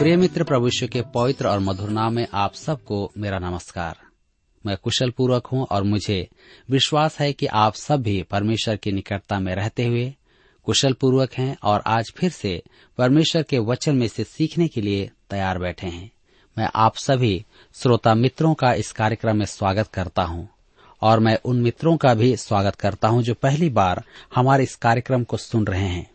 प्रिय मित्र प्रभुष्य के पवित्र और मधुर नाम में आप सबको मेरा नमस्कार। मैं कुशल पूर्वक हूँ और मुझे विश्वास है कि आप सब भी परमेश्वर की निकटता में रहते हुए कुशल पूर्वक हैं और आज फिर से परमेश्वर के वचन में से सीखने के लिए तैयार बैठे हैं। मैं आप सभी श्रोता मित्रों का इस कार्यक्रम में स्वागत करता हूँ और मैं उन मित्रों का भी स्वागत करता हूँ जो पहली बार हमारे इस कार्यक्रम को सुन रहे हैं।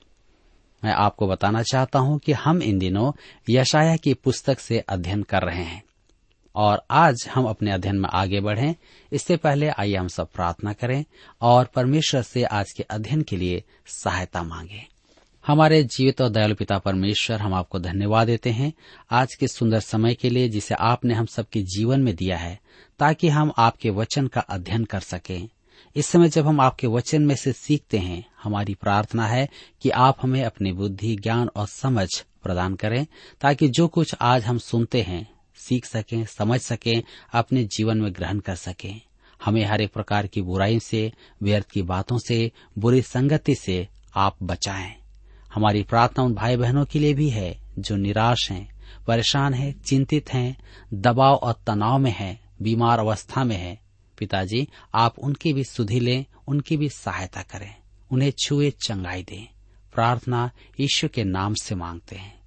मैं आपको बताना चाहता हूँ कि हम इन दिनों यशाया की पुस्तक से अध्ययन कर रहे हैं। और आज हम अपने अध्ययन में आगे बढ़ें। इससे पहले आइए हम सब प्रार्थना करें और परमेश्वर से आज के अध्ययन के लिए सहायता मांगें। हमारे जीवित और दयालु पिता परमेश्वर, हम आपको धन्यवाद देते हैं आज के सुंदर समय के लिए जिसे आपने हम सबके जीवन में दिया है, ताकि हम आपके वचन का अध्ययन कर सकें। इस समय जब हम आपके वचन में से सीखते हैं, हमारी प्रार्थना है कि आप हमें अपनी बुद्धि, ज्ञान और समझ प्रदान करें, ताकि जो कुछ आज हम सुनते हैं, सीख सकें, समझ सकें, अपने जीवन में ग्रहण कर सकें। हमें हर एक प्रकार की बुराई से, व्यर्थ की बातों से, बुरी संगति से आप बचाएँ। हमारी प्रार्थना उन भाई बहनों के लिए भी है, जो निराश हैं, परेशान हैं, चिंतित हैं, दबाव और तनाव में हैं, बीमार अवस्था में हैं। पिताजी, आप उनकी भी सुधि लें, उनकी भी सहायता करें, उन्हें छुए चंगाई दें, प्रार्थना ईश्वर के नाम से मांगते हैं।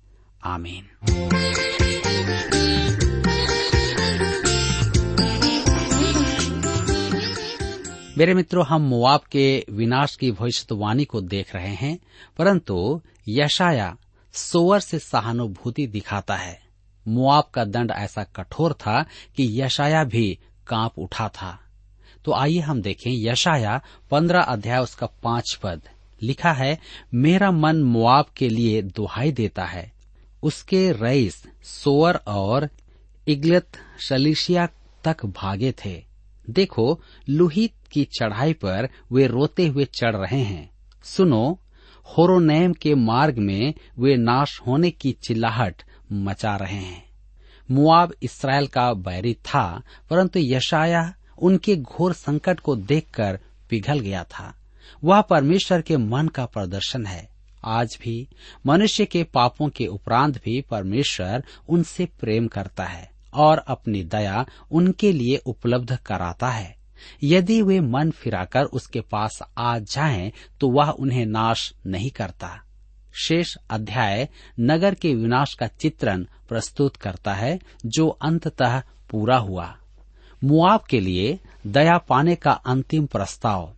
आमीन। मेरे मित्रों, हम मुआब के विनाश की भविष्यवाणी को देख रहे हैं, परंतु यशाया सोवर से सहानुभूति दिखाता है। मुआब का दंड ऐसा कठोर था कि यशाया भी काँप उठा था। तो आइए हम देखें यशाया पंद्रह अध्याय उसका पाँच पद। लिखा है, मेरा मन मुआब के लिए दुहाई देता है। उसके रईस सोअर और इगलत शलिशिया तक भागे थे। देखो, लुहित की चढ़ाई पर वे रोते हुए चढ़ रहे हैं। सुनो, होरोनेम के मार्ग में वे नाश होने की चिल्लाहट मचा रहे हैं। मुआब इसराइल का बैरी था परंतु यशाया उनके घोर संकट को देखकर पिघल गया था। वह परमेश्वर के मन का प्रदर्शन है। आज भी मनुष्य के पापों के उपरांत भी परमेश्वर उनसे प्रेम करता है और अपनी दया उनके लिए उपलब्ध कराता है। यदि वे मन फिराकर उसके पास आ जाएँ, तो वह उन्हें नाश नहीं करता। शेष अध्याय नगर के विनाश का चित्रण प्रस्तुत करता है, जो अंततः पूरा हुआ। मुआब के लिए दया पाने का अंतिम प्रस्ताव।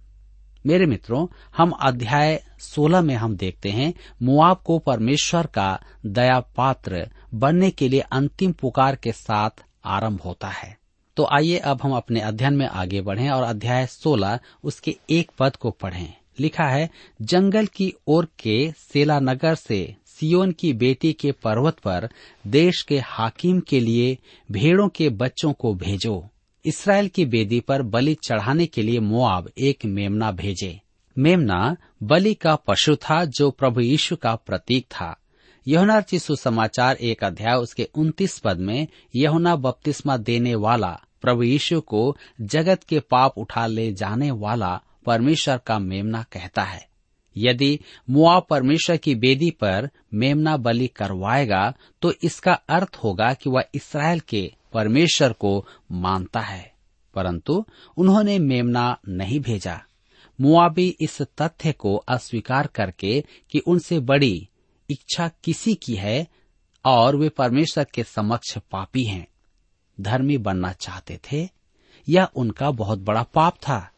मेरे मित्रों, हम अध्याय 16 में हम देखते हैं, मुआब को परमेश्वर का दया पात्र बनने के लिए अंतिम पुकार के साथ आरंभ होता है। तो आइए अब हम अपने अध्ययन में आगे बढ़ें और अध्याय 16 उसके एक पद को पढ़ें। लिखा है, जंगल की ओर के सेला नगर से सियोन की बेटी के पर्वत पर देश के हाकिम के लिए भेड़ों के बच्चों को भेजो। इसराइल की बेदी पर बलि चढ़ाने के लिए मुआब एक मेमना भेजे। मेमना बलि का पशु था जो प्रभु यीशु का प्रतीक था। यहुना चिशु समाचार एक अध्याय, उसके उन्तीस पद में यहुना बपतिस्मा देने वाला प्रभु यीशु को जगत के पाप उठा ले जाने वाला परमेश्वर का मेमना कहता है। यदि मुआ परमेश्वर की बेदी पर मेमना बलि करवाएगा तो इसका अर्थ होगा कि वह इसराइल के परमेश्वर को मानता है। परंतु उन्होंने मेमना नहीं भेजा। मुआबी इस तथ्य को अस्वीकार करके कि उनसे बड़ी इच्छा किसी की है और वे परमेश्वर के समक्ष पापी हैं। धर्मी बनना चाहते थे। यह उनका बहुत बड़ा पाप था।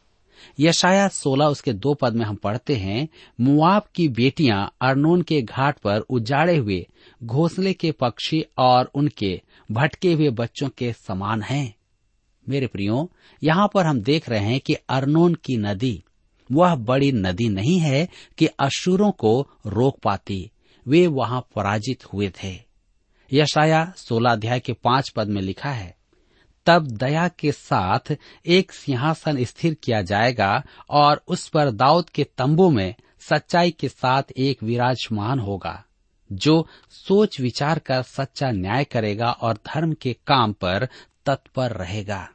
यशाया सोलह उसके दो पद में हम पढ़ते हैं, मुआब की बेटियाँ अरनोन के घाट पर उजाड़े हुए घोंसले के पक्षी और उनके भटके हुए बच्चों के समान हैं। मेरे प्रियो, यहाँ पर हम देख रहे हैं कि अरनोन की नदी, वह बड़ी नदी नहीं है कि अशुरों को रोक पाती, वे वहाँ पराजित हुए थे। यशाया सोलह अध्याय के पाँच पद में लिखा है तब दया के साथ एक सिंहासन स्थिर किया जाएगा और उस पर दाऊद के तंबू में सच्चाई के साथ एक विराजमान होगा, जो सोच विचार कर सच्चा न्याय करेगा और धर्म के काम पर तत्पर रहेगा।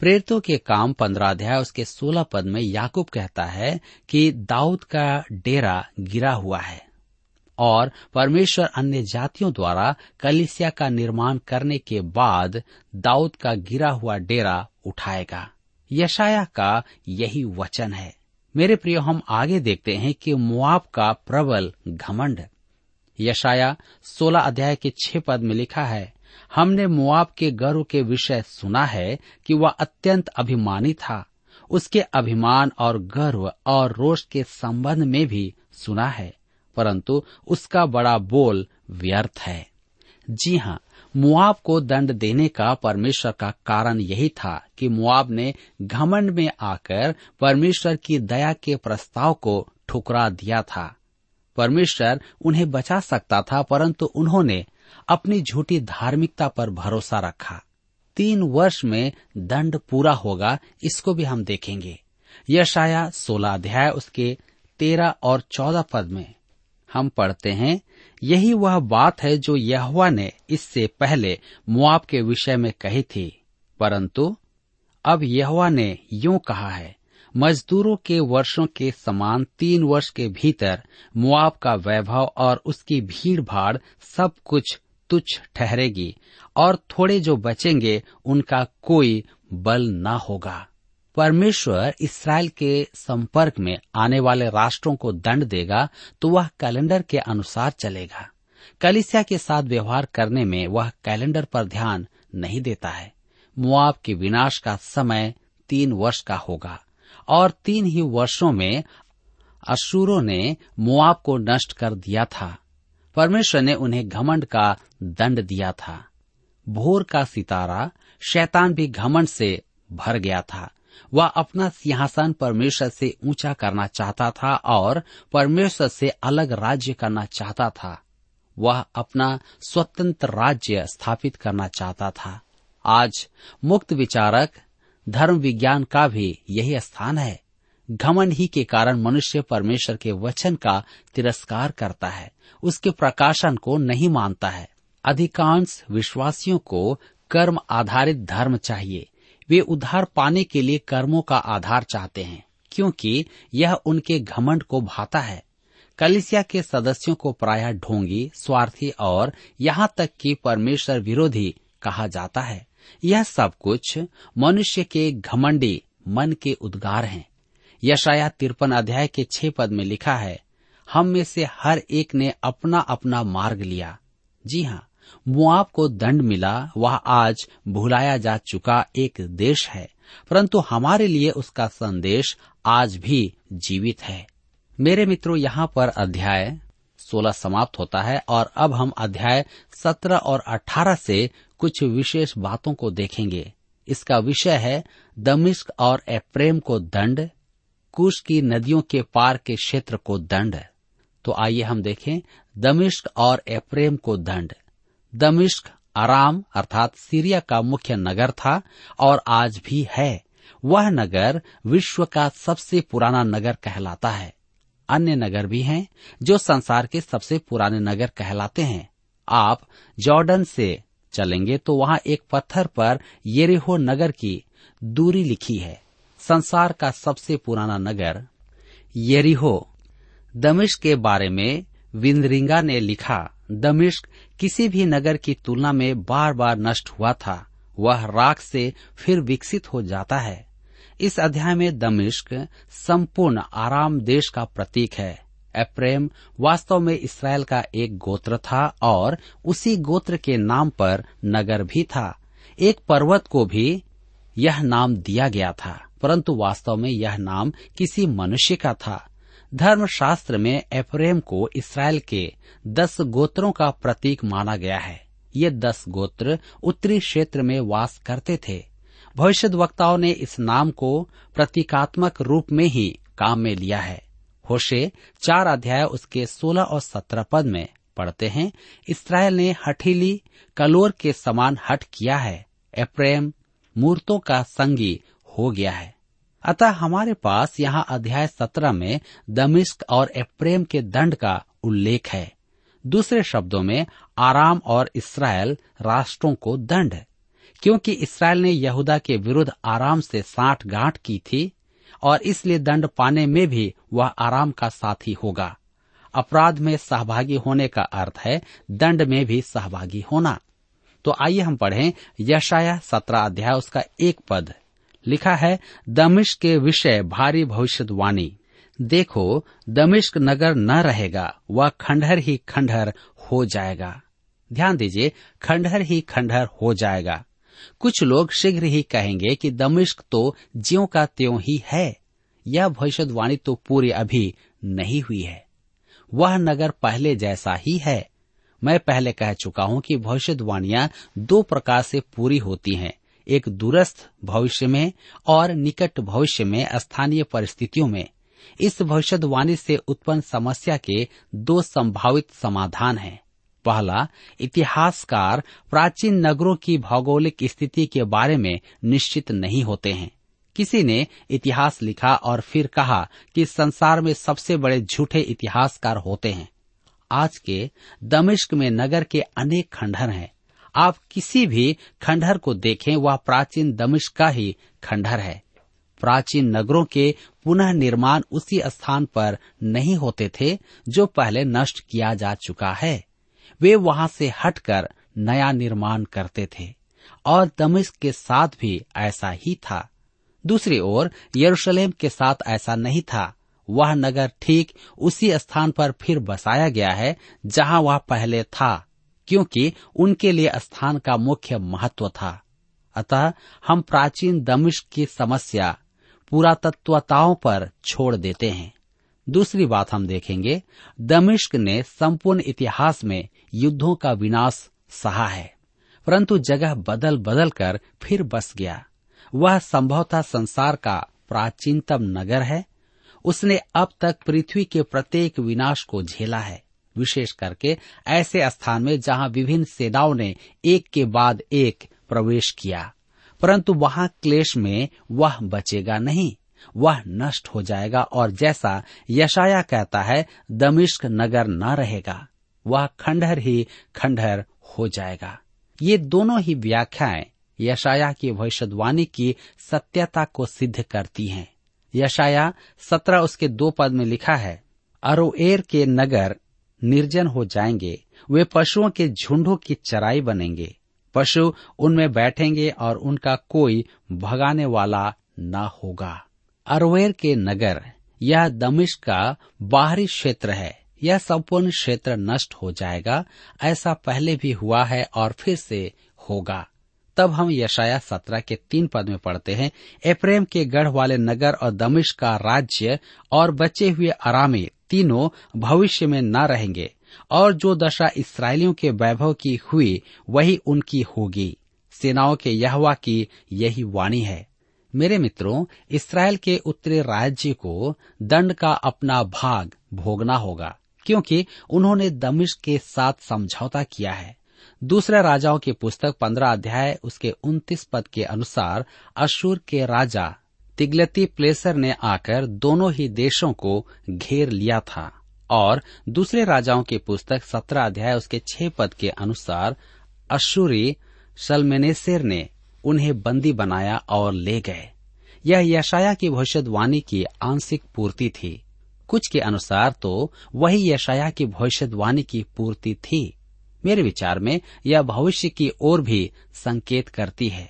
प्रेरितों के काम पंद्रह अध्याय उसके सोलह पद में याकूब कहता है कि दाऊद का डेरा गिरा हुआ है। और परमेश्वर अन्य जातियों द्वारा कलिसिया का निर्माण करने के बाद दाऊद का गिरा हुआ डेरा उठाएगा। यशाया का यही वचन है। मेरे प्रियो, हम आगे देखते हैं कि मुआब का प्रबल घमंड। यशाया सोलह अध्याय के छह पद में लिखा है, हमने मुआब के गर्व के विषय सुना है कि वह अत्यंत अभिमानी था। उसके अभिमान और गर्व और रोष के संबंध में भी सुना है। परंतु उसका बड़ा बोल व्यर्थ है। जी हाँ मुआब को दंड देने का परमेश्वर का कारण यही था कि मुआब ने घमंड में आकर परमेश्वर की दया के प्रस्ताव को ठुकरा दिया था। परमेश्वर उन्हें बचा सकता था, परंतु उन्होंने अपनी झूठी धार्मिकता पर भरोसा रखा। तीन वर्ष में दंड पूरा होगा, इसको भी हम देखेंगे। यशाया सोलह अध्याय उसके तेरह और चौदह पद में। हम पढ़ते हैं। यही वह बात है जो यहुआ ने इससे पहले मुआब के विषय में कही थी। परंतु अब यहुआ ने यूँ कहा है, मजदूरों के वर्षों के समान तीन वर्ष के भीतर मुआब का वैभव और उसकी भीड़ भाड़ सब कुछ तुच्छ ठहरेगी और थोड़े जो बचेंगे उनका कोई बल न होगा। परमेश्वर इसराइल के संपर्क में आने वाले राष्ट्रों को दंड देगा तो वह कैलेंडर के अनुसार चलेगा। कलिसिया के साथ व्यवहार करने में वह कैलेंडर पर ध्यान नहीं देता है। मुआब के विनाश का समय तीन वर्ष का होगा, और तीन ही वर्षों में अशूरों ने मुआब को नष्ट कर दिया था। परमेश्वर ने उन्हें घमंड का दंड दिया था। भोर का सितारा शैतान भी घमंड से भर गया था। वह अपना सिंहासन परमेश्वर से ऊँचा करना चाहता था और परमेश्वर से अलग राज्य करना चाहता था। वह अपना स्वतंत्र राज्य स्थापित करना चाहता था। आज मुक्त विचारक, धर्म विज्ञान का भी यही स्थान है। घमंड ही के कारण मनुष्य परमेश्वर के वचन का तिरस्कार करता है। उसके प्रकाशन को नहीं मानता है। अधिकांश विश्वासियों को कर्म आधारित धर्म चाहिए। वे उद्धार पाने के लिए कर्मों का आधार चाहते हैं, क्योंकि यह उनके घमंड को भाता है। कलिसिया के सदस्यों को प्रायः ढोंगी, स्वार्थी और यहाँ तक कि परमेश्वर विरोधी कहा जाता है। यह सब कुछ मनुष्य के घमंडी मन के उद्गार हैं। यशाया तिरपन अध्याय के छह पद में लिखा है, हम में से हर एक ने अपना अपना मार्ग लिया। जी हाँ मुआब को दंड मिला, वह आज भुलाया जा चुका एक देश है, परंतु हमारे लिए उसका संदेश आज भी जीवित है। मेरे मित्रों, यहाँ पर अध्याय सोलह समाप्त होता है और अब हम अध्याय सत्रह और अठारह से कुछ विशेष बातों को देखेंगे। इसका विषय है दमिश्क और एप्रेम को दंड, कुश की नदियों के पार के क्षेत्र को दंड। तो आइए हम देखें दमिश्क और एप्रेम को दंड। दमिश्क आराम अर्थात सीरिया का मुख्य नगर था और आज भी है। वह नगर विश्व का सबसे पुराना नगर कहलाता है। अन्य नगर भी हैं जो संसार के सबसे पुराने नगर कहलाते हैं। आप जॉर्डन से चलेंगे तो वहाँ एक पत्थर पर येरेहो नगर की दूरी लिखी है। संसार का सबसे पुराना नगर येरिहो। दमिश्क के बारे में विंद्रिंगा ने लिखा। दमिश्क किसी भी नगर की तुलना में बार बार नष्ट हुआ था। वह राख से फिर विकसित हो जाता है। इस अध्याय में दमिश्क संपूर्ण आराम देश का प्रतीक है। एप्रेम वास्तव में इसराइल का एक गोत्र था और उसी गोत्र के नाम पर नगर भी था। एक पर्वत को भी यह नाम दिया गया था, परंतु वास्तव में यह नाम किसी मनुष्य का था। धर्मशास्त्र में एप्रेम को इसराइल के दस गोत्रों का प्रतीक माना गया है। ये दस गोत्र उत्तरी क्षेत्र में वास करते थे। भविष्य वक्ताओं ने इस नाम को प्रतीकात्मक रूप में ही काम में लिया है। होशे चार अध्याय उसके सोलह और सत्रह पद में पढ़ते हैं, इसराइल ने हठीली कलोर के समान हट किया है। एप्रेम मूर्तों का संगी हो गया है। अतः हमारे पास यहाँ अध्याय सत्रह में दमिश्क और एप्रेम के दंड का उल्लेख है। दूसरे शब्दों में, आराम और इसराइल राष्ट्रों को दंड। क्योंकि इसराइल ने यहूदा के विरुद्ध आराम से साठ गांठ की थी, और इसलिए दंड पाने में भी वह आराम का साथी होगा। अपराध में सहभागी होने का अर्थ है, दंड में भी सहभागी होना। तो आइए हम पढ़ें यशाया सत्रह अध्याय, उसका एक पद। लिखा है, दमिश्क के विषय भारी भविष्यवाणी। देखो, दमिश्क नगर न रहेगा, वह खंडहर ही खंडहर हो जाएगा। ध्यान दीजिए, खंडहर ही खंडहर हो जाएगा। कुछ लोग शीघ्र ही कहेंगे कि दमिश्क तो ज्यो का त्यों ही है। यह भविष्यवाणी तो पूरी अभी नहीं हुई है। वह नगर पहले जैसा ही है। मैं पहले कह चुका हूँ कि भविष्यवाणियाँ दो प्रकार से पूरी होती हैं। एक दूरस्थ भविष्य में और निकट भविष्य में स्थानीय परिस्थितियों में। इस भविष्यवाणी से उत्पन्न समस्या के दो संभावित समाधान हैं। पहला, इतिहासकार प्राचीन नगरों की भौगोलिक स्थिति के बारे में निश्चित नहीं होते हैं। किसी ने इतिहास लिखा और फिर कहा कि संसार में सबसे बड़े झूठे इतिहासकार होते हैं। आज के दमिश्क में नगर के अनेक खंडहर हैं। आप किसी भी खंडहर को देखें, वह प्राचीन दमिश्क का ही खंडहर है। प्राचीन नगरों के पुनः निर्माण उसी स्थान पर नहीं होते थे, जो पहले नष्ट किया जा चुका है। वे वहाँ से हटकर नया निर्माण करते थे, और दमिश्क के साथ भी ऐसा ही था। दूसरी ओर, यरूशलेम के साथ ऐसा नहीं था। वह नगर ठीक उसी स्थान पर फिर बसाया गया है, जहाँ वह पहले था। क्योंकि उनके लिए स्थान का मुख्य महत्व था। अतः हम प्राचीन दमिश्क की समस्या पुरातत्वताओं पर छोड़ देते हैं। दूसरी बात हम देखेंगे, दमिश्क ने संपूर्ण इतिहास में युद्धों का विनाश सहा है, परंतु जगह बदल बदल कर फिर बस गया। वह संभवतः संसार का प्राचीनतम नगर है। उसने अब तक पृथ्वी के प्रत्येक विनाश को झेला है। विशेष करके ऐसे स्थान में जहाँ विभिन्न सेनाओं ने एक के बाद एक प्रवेश किया। परंतु वहाँ क्लेश में वह बचेगा नहीं, वह नष्ट हो जाएगा और जैसा यशाया कहता है, दमिश्क नगर न रहेगा, वह खंडहर ही खंडहर हो जाएगा। ये दोनों ही व्याख्याएँ यशाया की भविष्यवाणी की सत्यता को सिद्ध करती हैं। यशाया सत्रह उसके दो पद में लिखा है, अरोएर के नगर निर्जन हो जाएँगे। वे पशुओं के झुंडों की चराई बनेंगे। पशु उनमें बैठेंगे और उनका कोई भगाने वाला न होगा। अरवेर के नगर, यह दमिश का बाहरी क्षेत्र है। यह संपूर्ण क्षेत्र नष्ट हो जाएगा। ऐसा पहले भी हुआ है और फिर से होगा। तब हम यशाया सत्रह के तीन पद में पढ़ते हैं। एप्रेम के गढ़ वाले नगर और दमिश का राज्य और बचे हुए आरामी तीनों भविष्य में न रहेंगे और जो दशा इसराइलियों के वैभव की हुई, वही उनकी होगी। सेनाओं के यहवा की यही वाणी है। मेरे मित्रों, इसराइल के उत्तरी राज्य को दंड का अपना भाग भोगना होगा, क्योंकि उन्होंने दमिश के साथ समझौता किया है। दूसरे राजाओं की पुस्तक पंद्रह अध्याय उसके उन्तीस पद के अनुसार अशूर के राजा तिगलती प्लेसर ने आकर दोनों ही देशों को घेर लिया था। और दूसरे राजाओं की पुस्तक सत्रह अध्याय उसके छह पद के अनुसार अशूरी सलमेनेसर ने उन्हें बंदी बनाया और ले गए। यह यशाया की भविष्यवाणी की आंशिक पूर्ति थी। कुछ के अनुसार तो वही यशाया की भविष्यवाणी की पूर्ति थी। मेरे विचार में यह भविष्य की ओर भी संकेत करती है।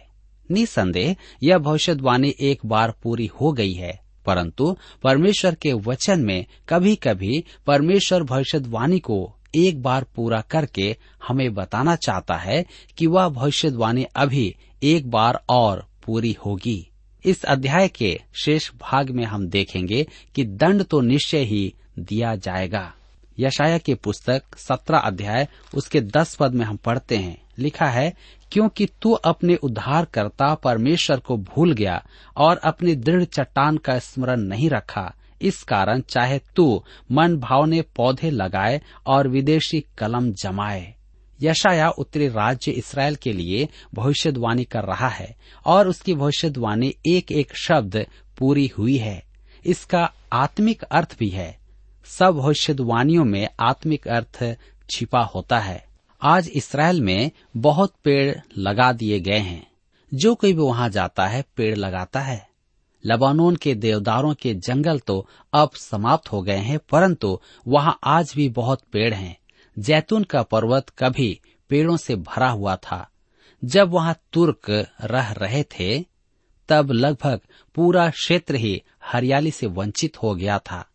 निसंदेह, यह भविष्यवाणी एक बार पूरी हो गई है, परंतु परमेश्वर के वचन में कभी कभी परमेश्वर भविष्यवाणी को एक बार पूरा करके हमें बताना चाहता है कि वह भविष्यवाणी अभी एक बार और पूरी होगी। इस अध्याय के शेष भाग में हम देखेंगे कि दंड तो निश्चय ही दिया जाएगा। यशाया की पुस्तक सत्रह अध्याय, उसके दस पद में हम पढ़ते हैं। लिखा है, क्योंकि तू अपने उद्धारकर्ता परमेश्वर को भूल गया और अपनी दृढ़ चट्टान का स्मरण नहीं रखा। इस कारण चाहे तू मन भावने पौधे लगाए और विदेशी कलम जमाए। यशाया उत्तरी राज्य इसराइल के लिए भविष्यवाणी कर रहा है और उसकी भविष्यवाणी एक एक शब्द पूरी हुई है। इसका आत्मिक अर्थ भी है। सब भविष्यवाणियों में आत्मिक अर्थ छिपा होता है। आज इसराइल में बहुत पेड़ लगा दिए गए हैं। जो कोई भी वहाँ जाता है, पेड़ लगाता है। लबानोन के देवदारों के जंगल तो अब समाप्त हो गए हैं, परंतु वहाँ आज भी बहुत पेड़ हैं। जैतून का पर्वत कभी पेड़ों से भरा हुआ था। जब वहाँ तुर्क रह रहे थे, तब लगभग पूरा क्षेत्र ही हरियाली से वंचित हो गया था।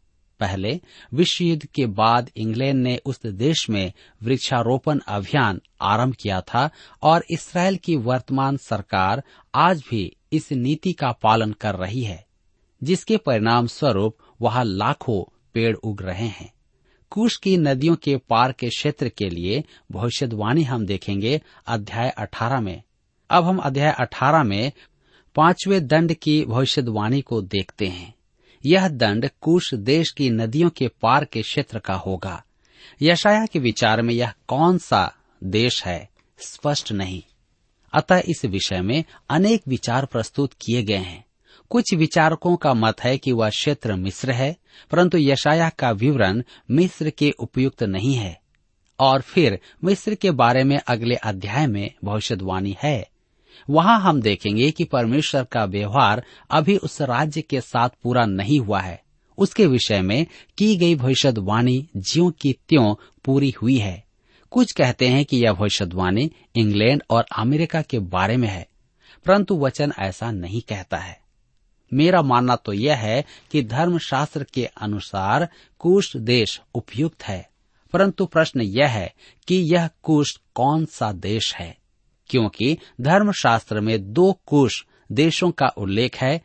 पहले विश्व युद्ध के बाद इंग्लैंड ने उस देश में वृक्षारोपण अभियान आरंभ किया था और इसराइल की वर्तमान सरकार आज भी इस नीति का पालन कर रही है, जिसके परिणाम स्वरूप वहाँ लाखों पेड़ उग रहे हैं। कुश की नदियों के पार के क्षेत्र के लिए भविष्यवाणी हम देखेंगे अध्याय अठारह में। अब हम अध्याय अठारह में पाँचवें दंड की भविष्यवाणी को देखते हैं। यह दंड कुश देश की नदियों के पार के क्षेत्र का होगा। यशाया के विचार में यह कौन सा देश है, स्पष्ट नहीं। अतः इस विषय में अनेक विचार प्रस्तुत किए गए हैं। कुछ विचारकों का मत है कि वह क्षेत्र मिस्र है, परंतु यशाया का विवरण मिस्र के उपयुक्त नहीं है। और फिर मिस्र के बारे में अगले अध्याय में भविष्यवाणी है। वहाँ हम देखेंगे कि परमेश्वर का व्यवहार अभी उस राज्य के साथ पूरा नहीं हुआ है। उसके विषय में की गई भविष्यवाणी ज्यो की त्यों पूरी हुई है। कुछ कहते हैं कि यह भविष्यवाणी इंग्लैंड और अमेरिका के बारे में है, परंतु वचन ऐसा नहीं कहता है। मेरा मानना तो यह है कि धर्मशास्त्र के अनुसार कुश देश उपयुक्त है, परंतु प्रश्न यह है कि यह कुश कौन सा देश है? क्योंकि धर्मशास्त्र में दो कुश देशों का उल्लेख है।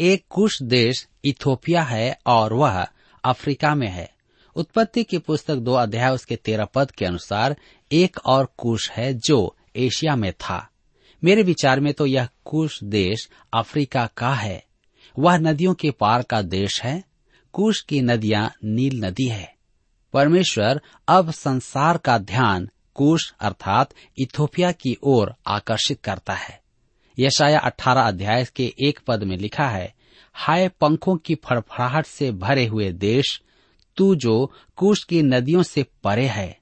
एक कुश देश इथोपिया है और वह अफ्रीका में है। उत्पत्ति की पुस्तक दो अध्याय उसके तेरह पद के अनुसार एक और कुश है जो एशिया में था। मेरे विचार में तो यह कुश देश अफ्रीका का है। वह नदियों के पार का देश है। कुश की नदियाँ नील नदी है। परमेश्वर अब संसार का ध्यान कुश अर्थात इथोपिया की ओर आकर्षित करता है। यशाया अठारह अध्याय के एक पद में लिखा है, हाय पंखों की फड़फड़ाहट से भरे हुए देश, तू जो कुश की नदियों से परे है,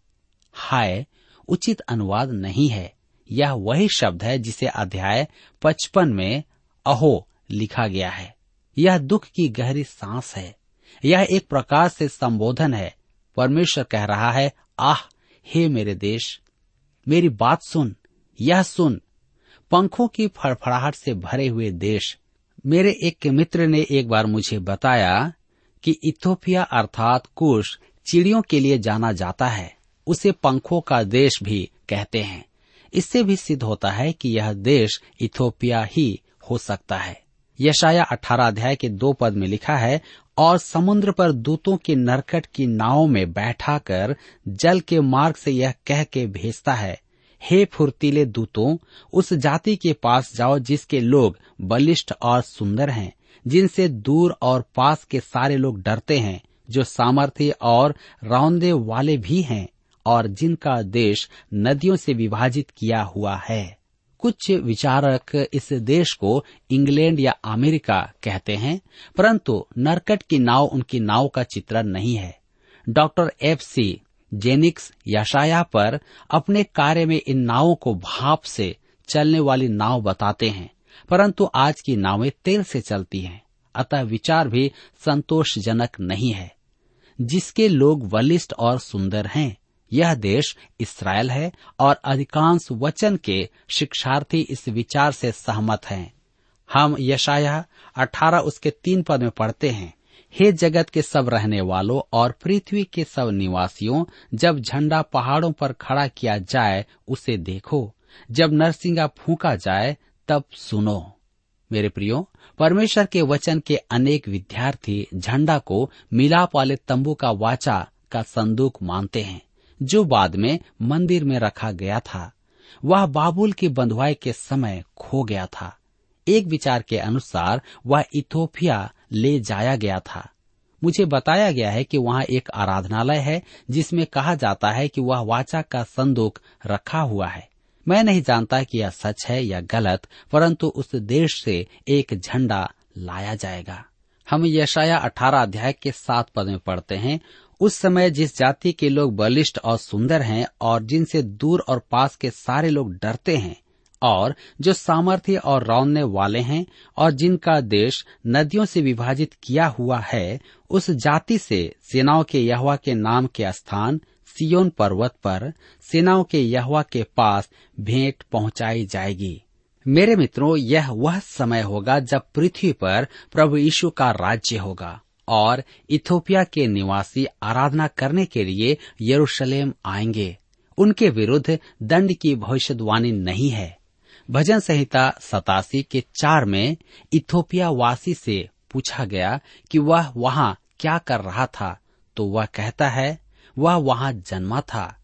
हाय, उचित अनुवाद नहीं है। यह वही शब्द है जिसे अध्याय पचपन में अहो लिखा गया है। यह दुख की गहरी सांस है। यह एक प्रकार से संबोधन है। परमेश्वर कह रहा है, आह हे मेरे देश, मेरी बात सुन, यह सुन। पंखों की फड़फड़ाहट से भरे हुए देश, मेरे एक मित्र ने एक बार मुझे बताया कि इथोपिया अर्थात कुश चिड़ियों के लिए जाना जाता है। उसे पंखों का देश भी कहते हैं। इससे भी सिद्ध होता है कि यह देश इथोपिया ही हो सकता है। यशाया अठारह अध्याय के दो पद में लिखा है, और समुद्र पर दूतों के नरकट की नाव में बैठा कर जल के मार्ग से यह कह के भेजता है, हे फुर्तीले दूतों, उस जाति के पास जाओ जिसके लोग बलिष्ठ और सुंदर हैं, जिनसे दूर और पास के सारे लोग डरते हैं, जो सामर्थ्य और रौंदे वाले भी हैं, और जिनका देश नदियों से विभाजित किया हुआ है। कुछ विचारक इस देश को इंग्लैंड या अमेरिका कहते हैं, परंतु नरकट की नाव उनकी नाव का चित्रण नहीं है। डॉक्टर एफ़ सी जेनिक्स यशाया पर अपने कार्य में इन नावों को भाप से चलने वाली नाव बताते हैं, परंतु आज की नावें तेल से चलती हैं, अतः विचार भी संतोषजनक नहीं है। जिसके लोग वलिष्ठ और सुंदर हैं यह देश इसराइल है और अधिकांश वचन के शिक्षार्थी इस विचार से सहमत हैं। हम यशाया अठारह उसके तीन पद में पढ़ते हैं, हे जगत के सब रहने वालों और पृथ्वी के सब निवासियों, जब झंडा पहाड़ों पर खड़ा किया जाए, उसे देखो। जब नरसिंगा फूका जाए, तब सुनो। मेरे प्रियो, परमेश्वर के वचन के अनेक विद्यार्थी झंडा को मिलाप वाले तंबू का वाचा का संदूक मानते हैं। जो बाद में मंदिर में रखा गया था। वह बाबुल की बंधुआई के समय खो गया था। एक विचार के अनुसार वह इथोपिया ले जाया गया था। मुझे बताया गया है कि वहाँ एक आराधनालय है, जिसमें कहा जाता है कि वह वाचा का संदूक रखा हुआ है। मैं नहीं जानता कि यह सच है या गलत, परंतु उस देश से एक झंडा लाया जाएगा। हम यशाया अठारह अध्याय के सात पद में पढ़ते हैं उस समय जिस जाति के लोग बलिष्ठ और सुंदर हैं और जिनसे दूर और पास के सारे लोग डरते हैं, और जो सामर्थ्य और रौनने वाले हैं और जिनका देश नदियों से विभाजित किया हुआ है, उस जाति से सेनाओं के यहवा के नाम के स्थान सियोन पर्वत पर सेनाओं के यहवा के पास भेंट पहुंचाई जाएगी। मेरे मित्रों, यह वह समय होगा जब पृथ्वी पर प्रभु यीशु का राज्य होगा। और इथोपिया के निवासी आराधना करने के लिए यरूशलेम आएँगे। उनके विरुद्ध दंड की भविष्यवाणी नहीं है। भजन संहिता सतासी के चार में इथोपिया वासी से पूछा गया कि वह वहाँ क्या कर रहा था तो वह कहता है, वह वहाँ जन्मा था।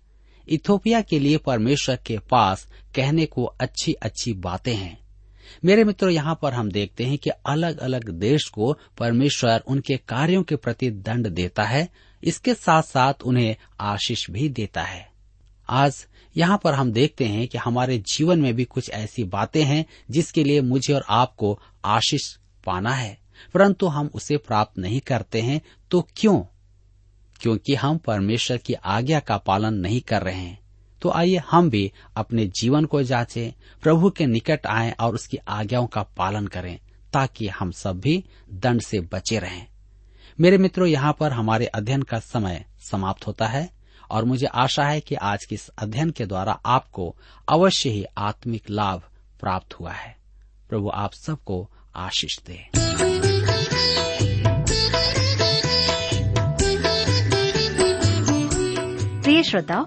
इथोपिया के लिए परमेश्वर के पास कहने को अच्छी अच्छी बातें हैं। मेरे मित्रों, यहाँ पर हम देखते हैं कि अलग अलग देश को परमेश्वर उनके कार्यों के प्रति दंड देता है। इसके साथ साथ उन्हें आशीष भी देता है। आज यहाँ पर हम देखते हैं कि हमारे जीवन में भी कुछ ऐसी बातें हैं जिसके लिए मुझे और आपको आशीष पाना है। परंतु हम उसे प्राप्त नहीं करते हैं तो क्यों? क्योंकि हम परमेश्वर की आज्ञा का पालन नहीं कर रहे हैं। तो आइए हम भी अपने जीवन को जांचें, प्रभु के निकट आएँ और उसकी आज्ञाओं का पालन करें, ताकि हम सब भी दंड से बचे रहें। मेरे मित्रों, यहाँ पर हमारे अध्ययन का समय समाप्त होता है और मुझे आशा है कि आज के इस अध्ययन के द्वारा आपको अवश्य ही आत्मिक लाभ प्राप्त हुआ है। प्रभु आप सबको आशीष दे। प्रिय श्रोताओ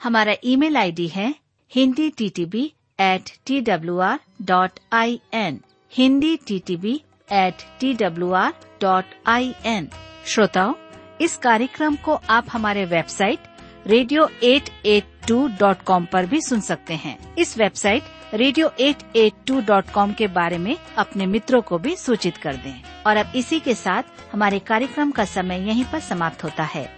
हमारा ईमेल आईडी है Hindi T T B at T W R dot I N Hindi T T B at T W R dot I N श्रोताओं, इस कार्यक्रम को आप हमारे website radio eight eight two dot com आरोप भी सुन सकते हैं। इस website radio eight eight two dot com के बारे में अपने मित्रों को भी सूचित कर दें। और अब इसी के साथ हमारे कार्यक्रम का समय यहीं पर समाप्त होता है।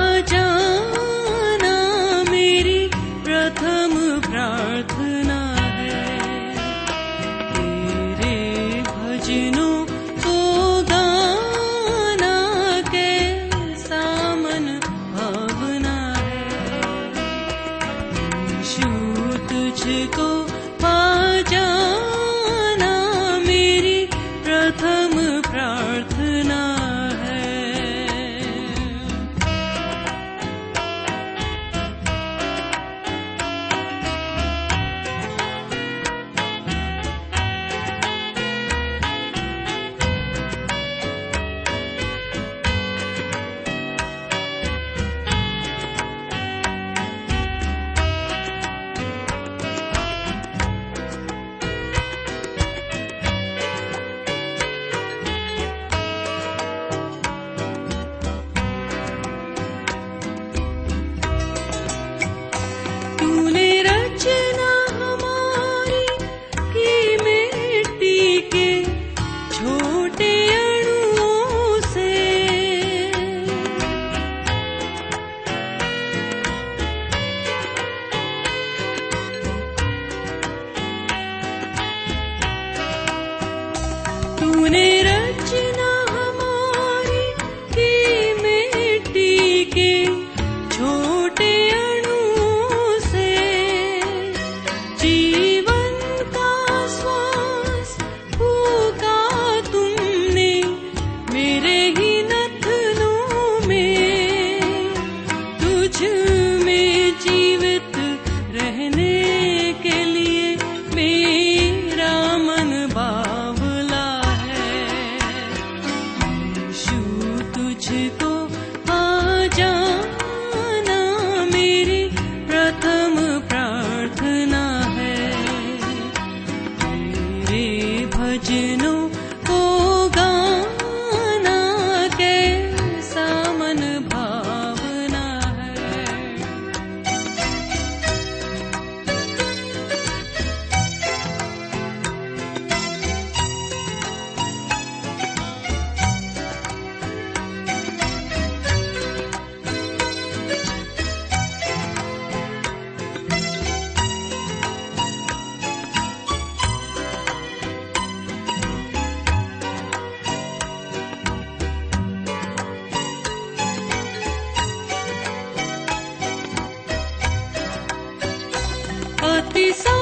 अति